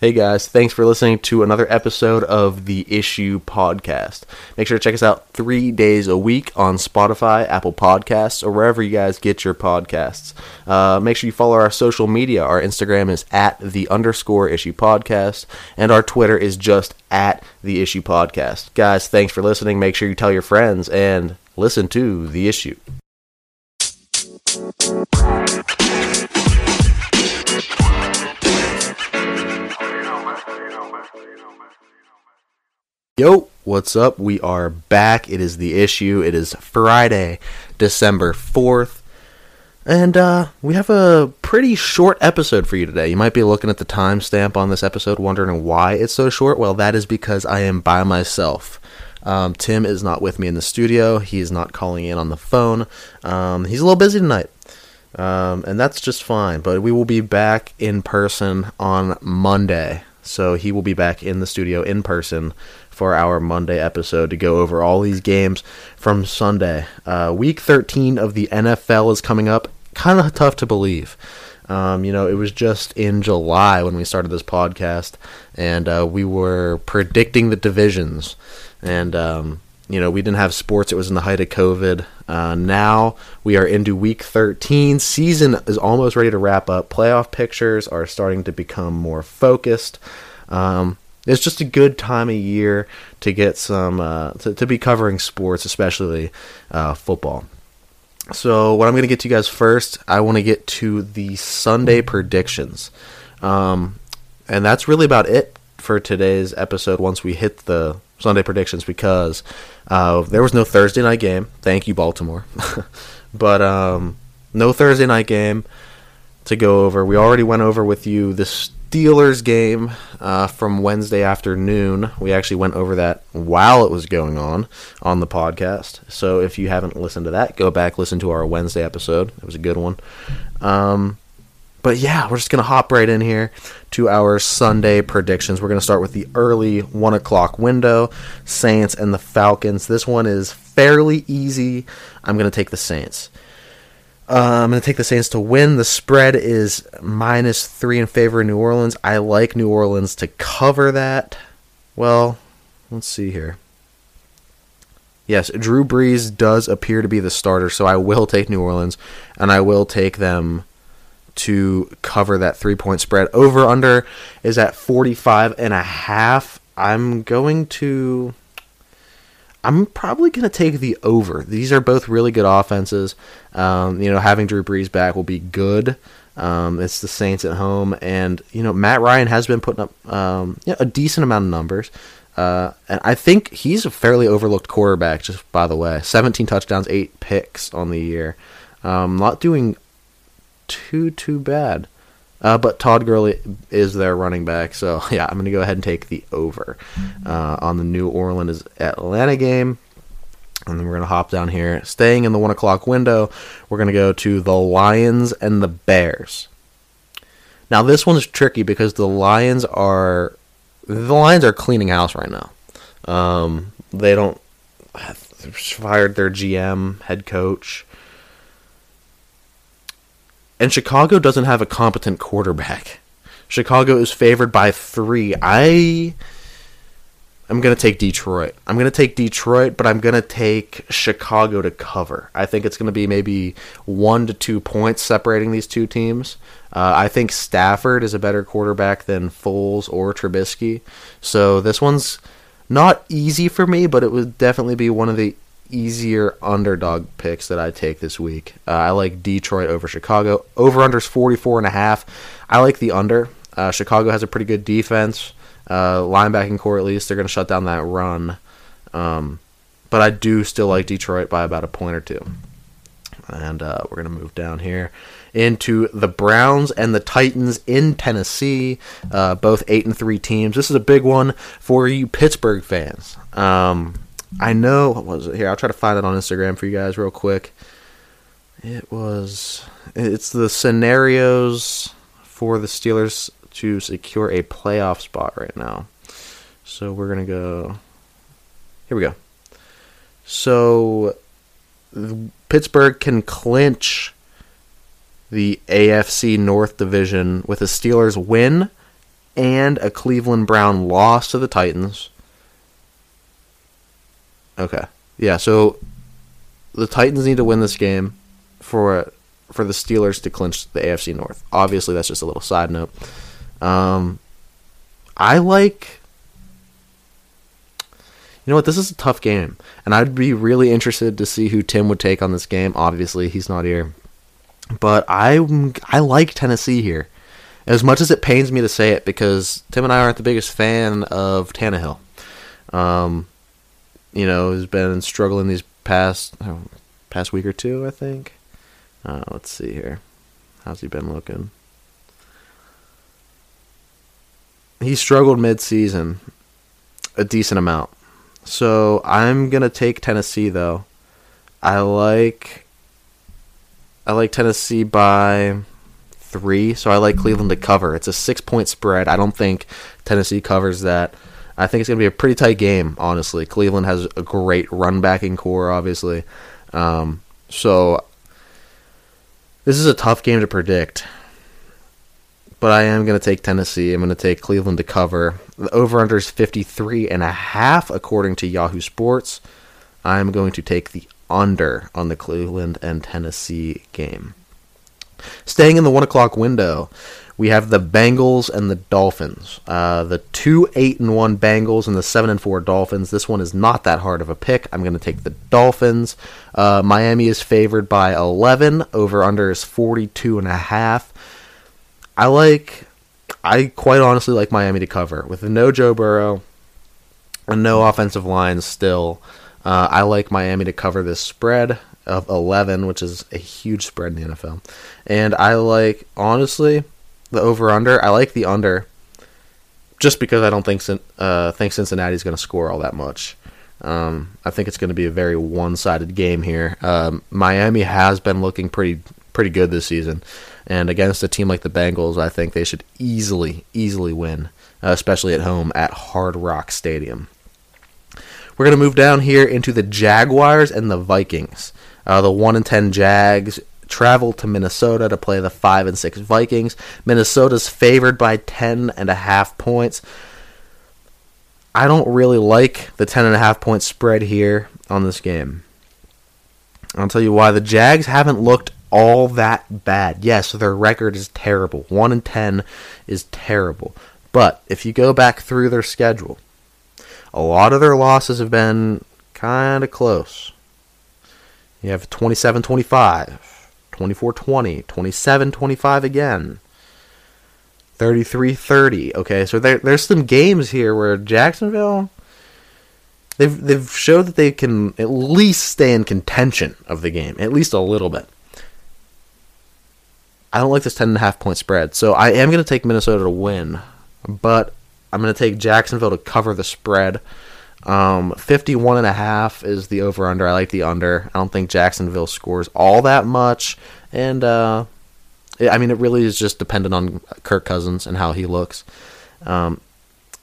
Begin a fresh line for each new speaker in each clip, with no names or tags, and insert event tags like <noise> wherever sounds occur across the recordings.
Hey guys, thanks for listening to another episode of the Issue Podcast. Make sure to check us out three days a week on Spotify, Apple Podcasts, or wherever you guys get your podcasts. Uh, make sure you follow our social media. Our Instagram is at the underscore issue podcast, and our Twitter is just at the issue podcast. Guys, thanks for listening. Make sure you tell your friends and listen to the issue. Yo, what's up? We are back. It is the issue. It is Friday, December 4th. And uh, we have a pretty short episode for you today. You might be looking at the timestamp on this episode, wondering why it's so short. Well, that is because I am by myself. Um, Tim is not with me in the studio. He is not calling in on the phone. Um, he's a little busy tonight. Um, and that's just fine. But we will be back in person on Monday. So he will be back in the studio in person for our Monday episode to go over all these games from Sunday. Uh, week 13 of the NFL is coming up. Kind of tough to believe. Um, you know, it was just in July when we started this podcast, and uh, we were predicting the divisions. And, um, you know, we didn't have sports. It was in the height of COVID. Uh, now we are into week 13. Season is almost ready to wrap up. Playoff pictures are starting to become more focused. Um, it's just a good time of year to get some uh, to, to be covering sports, especially uh, football. So what I'm going to get to you guys first, I want to get to the Sunday predictions, um, and that's really about it for today's episode. Once we hit the Sunday predictions, because uh, there was no Thursday night game. Thank you, Baltimore, <laughs> but um, no Thursday night game to go over. We already went over with you this Steelers game uh, from Wednesday afternoon. We actually went over that while it was going on on the podcast. So if you haven't listened to that, go back listen to our Wednesday episode. It was a good one. Um, but yeah, we're just gonna hop right in here to our Sunday predictions. We're gonna start with the early one o'clock window, Saints and the Falcons. This one is fairly easy. I'm gonna take the Saints. Uh, I'm going to take the Saints to win. The spread is minus three in favor of New Orleans. I like New Orleans to cover that. Well, let's see here. Yes, Drew Brees does appear to be the starter, so I will take New Orleans, and I will take them to cover that three point spread. Over under is at 45 and a half. I'm going to I'm probably going to take the over. These are both really good offenses. Um, you know, having Drew Brees back will be good. Um, it's the Saints at home, and you know Matt Ryan has been putting up um, you know, a decent amount of numbers, uh, and I think he's a fairly overlooked quarterback. Just by the way, 17 touchdowns, eight picks on the year, um, not doing too too bad. Uh, but Todd Gurley is their running back, so <laughs> yeah, I'm going to go ahead and take the over uh, on the New Orleans Atlanta game. And then we're going to hop down here. Staying in the 1 o'clock window, we're going to go to the Lions and the Bears. Now, this one's tricky because the Lions are. The Lions are cleaning house right now. Um, they don't. <sighs> Fired their GM, head coach and Chicago doesn't have a competent quarterback. Chicago is favored by three. I I'm to take Detroit. I'm to take Detroit, but I'm to take Chicago to cover. I think it's to be maybe one to two points separating these two teams. Uh, I think Stafford is a better quarterback than Foles or Trubisky. So this one's not easy for me, but it would definitely be one of the easier underdog picks that I take this week. Uh, I like Detroit over Chicago. Over unders 44 and a half. I like the under. Uh, Chicago has a pretty good defense. Uh, linebacking core at least. They're going to shut down that run. Um, but I do still like Detroit by about a point or two. And uh, we're going to move down here into the Browns and the Titans in Tennessee. Uh, both eight and three teams. This is a big one for you Pittsburgh fans. Um, I know what was it here? I'll try to find it on Instagram for you guys real quick. It was it's the scenarios for the Steelers to secure a playoff spot right now. So we're gonna go. Here we go. So Pittsburgh can clinch the AFC North division with a Steelers win and a Cleveland Brown loss to the Titans. Okay. Yeah, so the Titans need to win this game for for the Steelers to clinch the AFC North. Obviously, that's just a little side note. Um, I like. You know what? This is a tough game, and I'd be really interested to see who Tim would take on this game. Obviously, he's not here, but I I like Tennessee here, as much as it pains me to say it because Tim and I aren't the biggest fan of Tannehill. Um, you know, has been struggling these past oh, past week or two, I think. Uh, let's see here. How's he been looking? He struggled mid-season a decent amount. So I'm gonna take Tennessee though. I like I like Tennessee by three, so I like Cleveland to cover. It's a six point spread. I don't think Tennessee covers that. I think it's gonna be a pretty tight game, honestly. Cleveland has a great run backing core, obviously. Um, so this is a tough game to predict. But I am going to take Tennessee. I'm going to take Cleveland to cover. The over-under is 53 and a half according to Yahoo Sports. I'm going to take the under on the Cleveland and Tennessee game. Staying in the one o'clock window, we have the Bengals and the Dolphins. Uh, the two eight and one Bengals and the seven and four Dolphins. This one is not that hard of a pick. I'm going to take the Dolphins. Uh, Miami is favored by 11. Over under is 42 and a half. I like. I quite honestly like Miami to cover with no Joe Burrow and no offensive line still. Uh, I like Miami to cover this spread of 11, which is a huge spread in the NFL. And I like, honestly, the over under. I like the under, just because I don't think uh, think Cincinnati's going to score all that much. Um, I think it's going to be a very one sided game here. Um, Miami has been looking pretty pretty good this season, and against a team like the Bengals, I think they should easily easily win, uh, especially at home at Hard Rock Stadium. We're going to move down here into the Jaguars and the Vikings. Uh, the one and ten Jags travel to Minnesota to play the 5 and 6 Vikings. Minnesota's favored by 10 and a half points. I don't really like the 10 and a half point spread here on this game. I'll tell you why the Jags haven't looked all that bad. Yes, their record is terrible. 1 and 10 is terrible. But if you go back through their schedule, a lot of their losses have been kind of close. You have 27 25, 24 20, 27 25 again. 33 30. Okay, so there, there's some games here where Jacksonville. They've, they've showed that they can at least stay in contention of the game, at least a little bit. I don't like this 10.5 point spread, so I am going to take Minnesota to win, but I'm going to take Jacksonville to cover the spread. Um, 51 and a half is the over under. I like the under. I don't think Jacksonville scores all that much. And, uh, I mean, it really is just dependent on Kirk Cousins and how he looks. Um,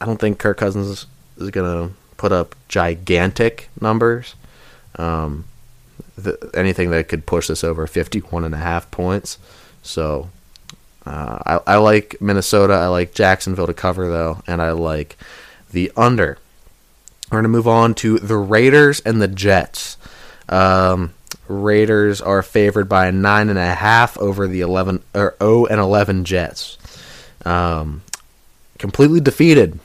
I don't think Kirk Cousins is, going to put up gigantic numbers. Um, anything that could push this over 51 and a half points. So, uh, I, I like Minnesota. I like Jacksonville to cover, though. And I like the under. We're going to move on to the Raiders and the Jets. Um, Raiders are favored by nine and a half over the eleven or O and eleven Jets. Um, completely defeated,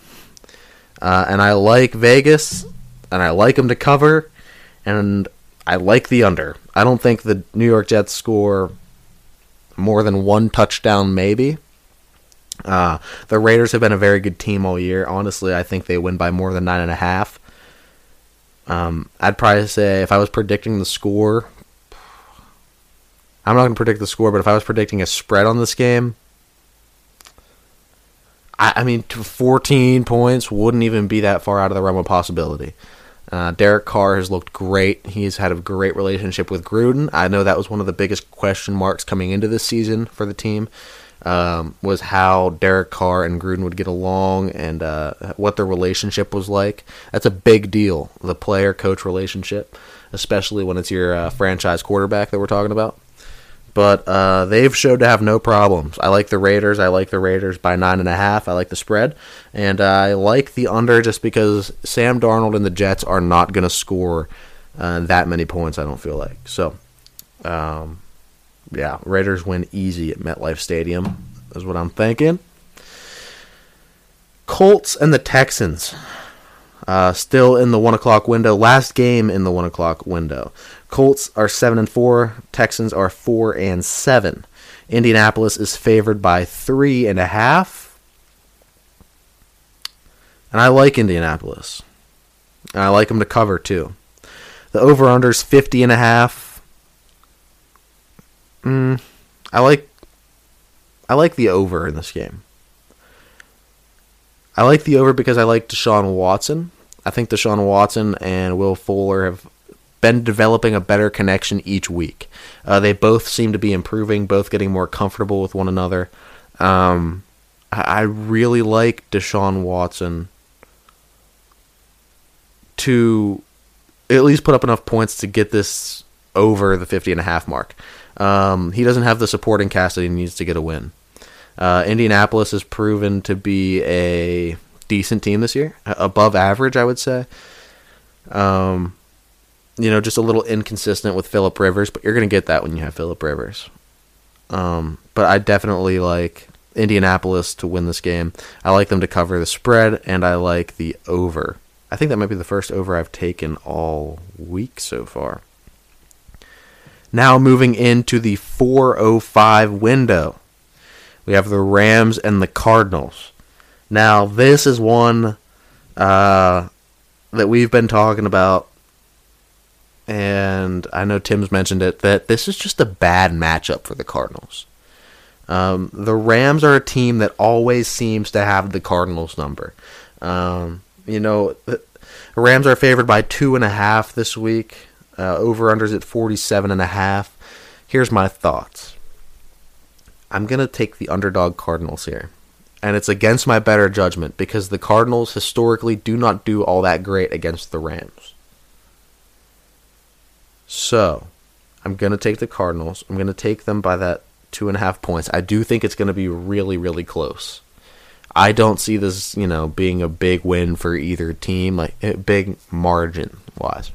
uh, and I like Vegas, and I like them to cover, and I like the under. I don't think the New York Jets score more than one touchdown, maybe. Uh, the Raiders have been a very good team all year. Honestly, I think they win by more than nine and a half. Um, I'd probably say if I was predicting the score, I'm not going to predict the score, but if I was predicting a spread on this game, I, I mean, 14 points wouldn't even be that far out of the realm of possibility. Uh, Derek Carr has looked great. He's had a great relationship with Gruden. I know that was one of the biggest question marks coming into this season for the team. Um, was how Derek Carr and Gruden would get along and uh, what their relationship was like. That's a big deal, the player coach relationship, especially when it's your uh, franchise quarterback that we're talking about. but uh, they've showed to have no problems. I like the Raiders. I like the Raiders by nine and a half. I like the spread, and I like the under just because Sam Darnold and the Jets are not going to score uh, that many points. I don't feel like so. Um, yeah, Raiders win easy at MetLife Stadium. Is what I'm thinking. Colts and the Texans. Uh, still in the one o'clock window. Last game in the one o'clock window. Colts are seven and four. Texans are four and seven. Indianapolis is favored by three and a half. And I like Indianapolis. And I like them to cover too. The over under is 50 and a half. Mm, I like I like the over in this game. I like the over because I like Deshaun Watson. I think Deshaun Watson and Will Fuller have been developing a better connection each week. Uh, they both seem to be improving, both getting more comfortable with one another. Um, I, I really like Deshaun Watson to at least put up enough points to get this over the 50 and a half mark. Um, he doesn't have the supporting cast that he needs to get a win. Uh, Indianapolis has proven to be a decent team this year, above average, I would say. Um, you know, just a little inconsistent with Philip Rivers, but you're going to get that when you have Philip Rivers. Um, but I definitely like Indianapolis to win this game. I like them to cover the spread, and I like the over. I think that might be the first over I've taken all week so far. Now moving into the 405 window. We have the Rams and the Cardinals. Now, this is one uh, that we've been talking about, and I know Tim's mentioned it, that this is just a bad matchup for the Cardinals. Um, the Rams are a team that always seems to have the Cardinals number. Um, you know, the Rams are favored by two and a half this week. Uh, over unders at forty seven and a half. Here's my thoughts. I'm gonna take the underdog Cardinals here and it's against my better judgment because the Cardinals historically do not do all that great against the Rams. So, I'm going to take the Cardinals. I'm going to take them by that two and a half points. I do think it's going to be really, really close. I don't see this, you know, being a big win for either team, like a big margin wise.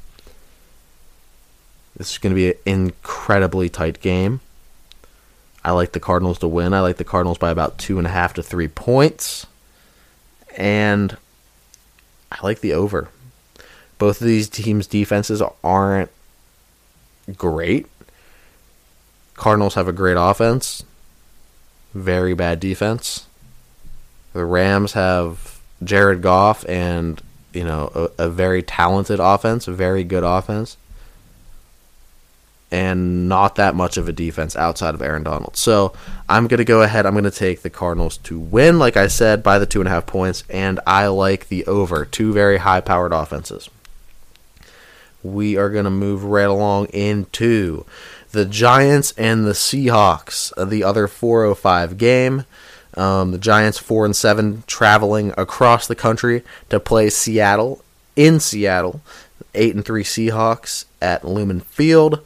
This is going to be an incredibly tight game. I like the Cardinals to win. I like the Cardinals by about two and a half to three points. And I like the over. Both of these teams' defenses aren't great. Cardinals have a great offense, very bad defense. The Rams have Jared Goff and, you know, a, a very talented offense, a very good offense and not that much of a defense outside of Aaron Donald. So I'm going to go ahead. I'm going to take the Cardinals to win, like I said, by the two and a half points, and I like the over. Two very high powered offenses. We are going to move right along into the Giants and the Seahawks, uh, the other 405 game. Um, the Giants four and seven traveling across the country to play Seattle in Seattle. Eight and three Seahawks at Lumen Field.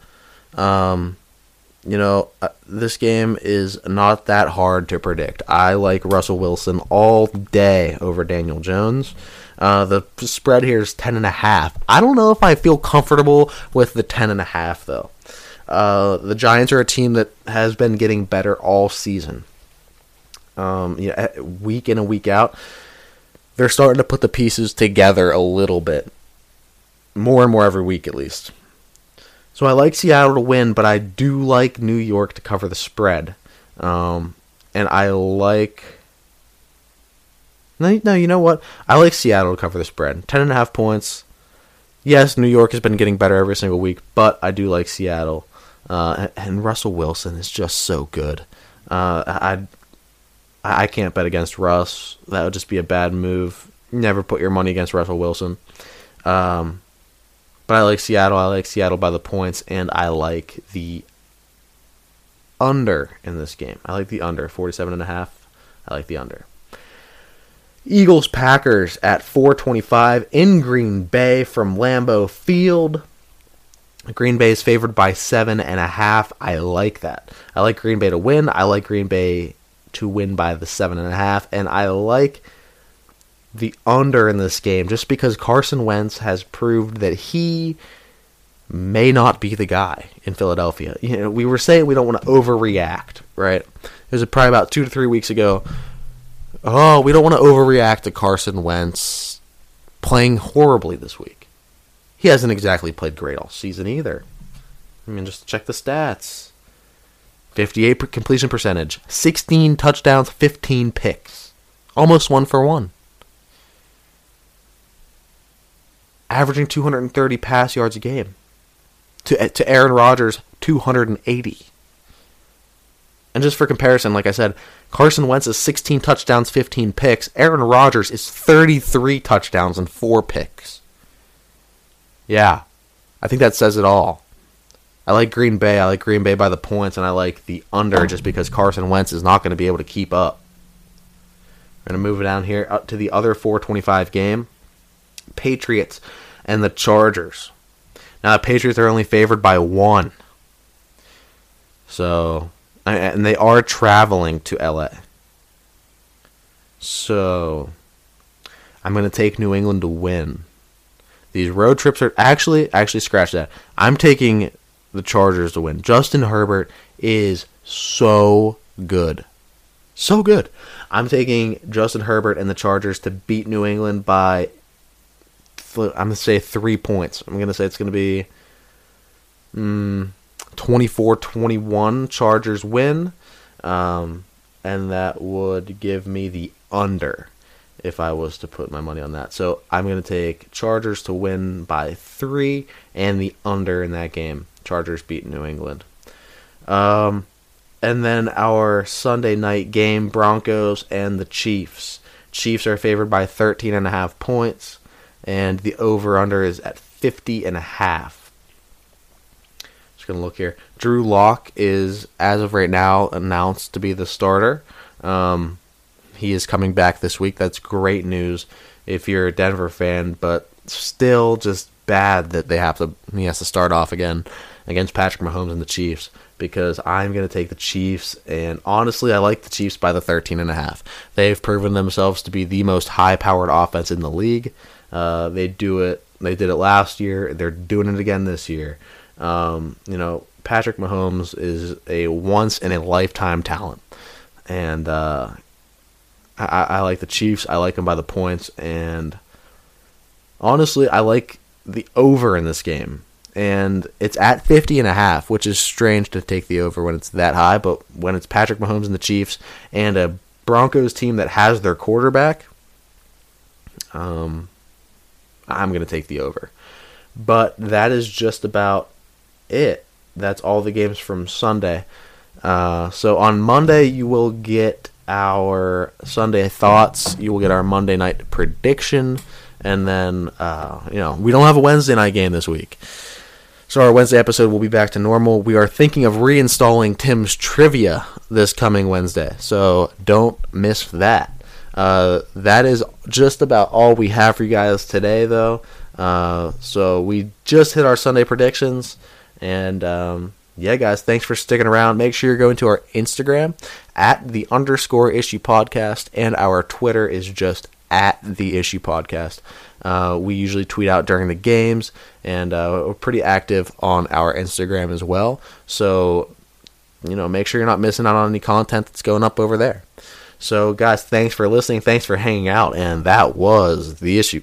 Um, you know, uh, this game is not that hard to predict. I like Russell Wilson all day over Daniel Jones. Uh, the spread here is ten and a half. I don't know if I feel comfortable with the ten and a half though. Uh, the Giants are a team that has been getting better all season. Um, you know, week in and week out, they're starting to put the pieces together a little bit, more and more every week at least. So I like Seattle to win, but I do like New York to cover the spread. Um, and I like. No, no, you know what? I like Seattle to cover the spread. Ten and a half points. Yes, New York has been getting better every single week, but I do like Seattle. Uh, and Russell Wilson is just so good. Uh, I I can't bet against Russ. That would just be a bad move. Never put your money against Russell Wilson. Um, but I like Seattle. I like Seattle by the points, and I like the under in this game. I like the under, 47 and a half. I like the under. Eagles Packers at 425 in Green Bay from Lambeau Field. Green Bay is favored by seven and a half. I like that. I like Green Bay to win. I like Green Bay to win by the seven and a half, and I like the under in this game just because Carson Wentz has proved that he may not be the guy in Philadelphia. You know, we were saying we don't want to overreact, right? It was probably about two to three weeks ago. Oh, we don't want to overreact to Carson Wentz playing horribly this week. He hasn't exactly played great all season either. I mean, just check the stats 58 completion percentage, 16 touchdowns, 15 picks. Almost one for one. Averaging 230 pass yards a game to eh, to Aaron Rodgers 280. And just for comparison, like I said, Carson Wentz is 16 touchdowns, 15 picks. Aaron Rodgers is 33 touchdowns and 4 picks. Yeah. I think that says it all. I like Green Bay. I like Green Bay by the points, and I like the under just because Carson Wentz is not going to be able to keep up. We're going to move it down here up to the other 425 game. Patriots and the Chargers. Now the Patriots are only favored by one. So, and they are traveling to LA. So, I'm going to take New England to win. These road trips are actually actually scratch that. I'm taking the Chargers to win. Justin Herbert is so good. So good. I'm taking Justin Herbert and the Chargers to beat New England by I'm to say three points. I'm to say it's to be mm, 24-21 Chargers win. Um, and that would give me the under if I was to put my money on that. So I'm to take Chargers to win by three and the under in that game. Chargers beat New England. Um, and then our Sunday night game, Broncos and the Chiefs. Chiefs are favored by 13 and a half points and the over under is at 50 and a half. Just going to look here. Drew Lock is as of right now announced to be the starter. Um, he is coming back this week. That's great news if you're a Denver fan, but still just bad that they have to he has to start off again against Patrick Mahomes and the Chiefs because I'm going to take the Chiefs and honestly I like the Chiefs by the 13 and a half. They've proven themselves to be the most high-powered offense in the league. Uh, they do it. They did it last year. They're doing it again this year. Um, you know, Patrick Mahomes is a once in a lifetime talent, and uh, I, I like the Chiefs. I like them by the points, and honestly, I like the over in this game. And it's at 50 and a half, which is strange to take the over when it's that high, but when it's Patrick Mahomes and the Chiefs and a Broncos team that has their quarterback, um, I'm going to take the over. But that is just about it. That's all the games from Sunday. Uh, so on Monday, you will get our Sunday thoughts. You will get our Monday night prediction. And then, uh, you know, we don't have a Wednesday night game this week. So our Wednesday episode will be back to normal. We are thinking of reinstalling Tim's trivia this coming Wednesday. So don't miss that. Uh, that is just about all we have for you guys today, though. Uh, so we just hit our Sunday predictions, and um, yeah, guys, thanks for sticking around. Make sure you're going to our Instagram at the underscore issue podcast, and our Twitter is just at the issue podcast. Uh, we usually tweet out during the games, and uh, we're pretty active on our Instagram as well. So, you know, make sure you're not missing out on any content that's going up over there. So, guys, thanks for listening. Thanks for hanging out. And that was the issue.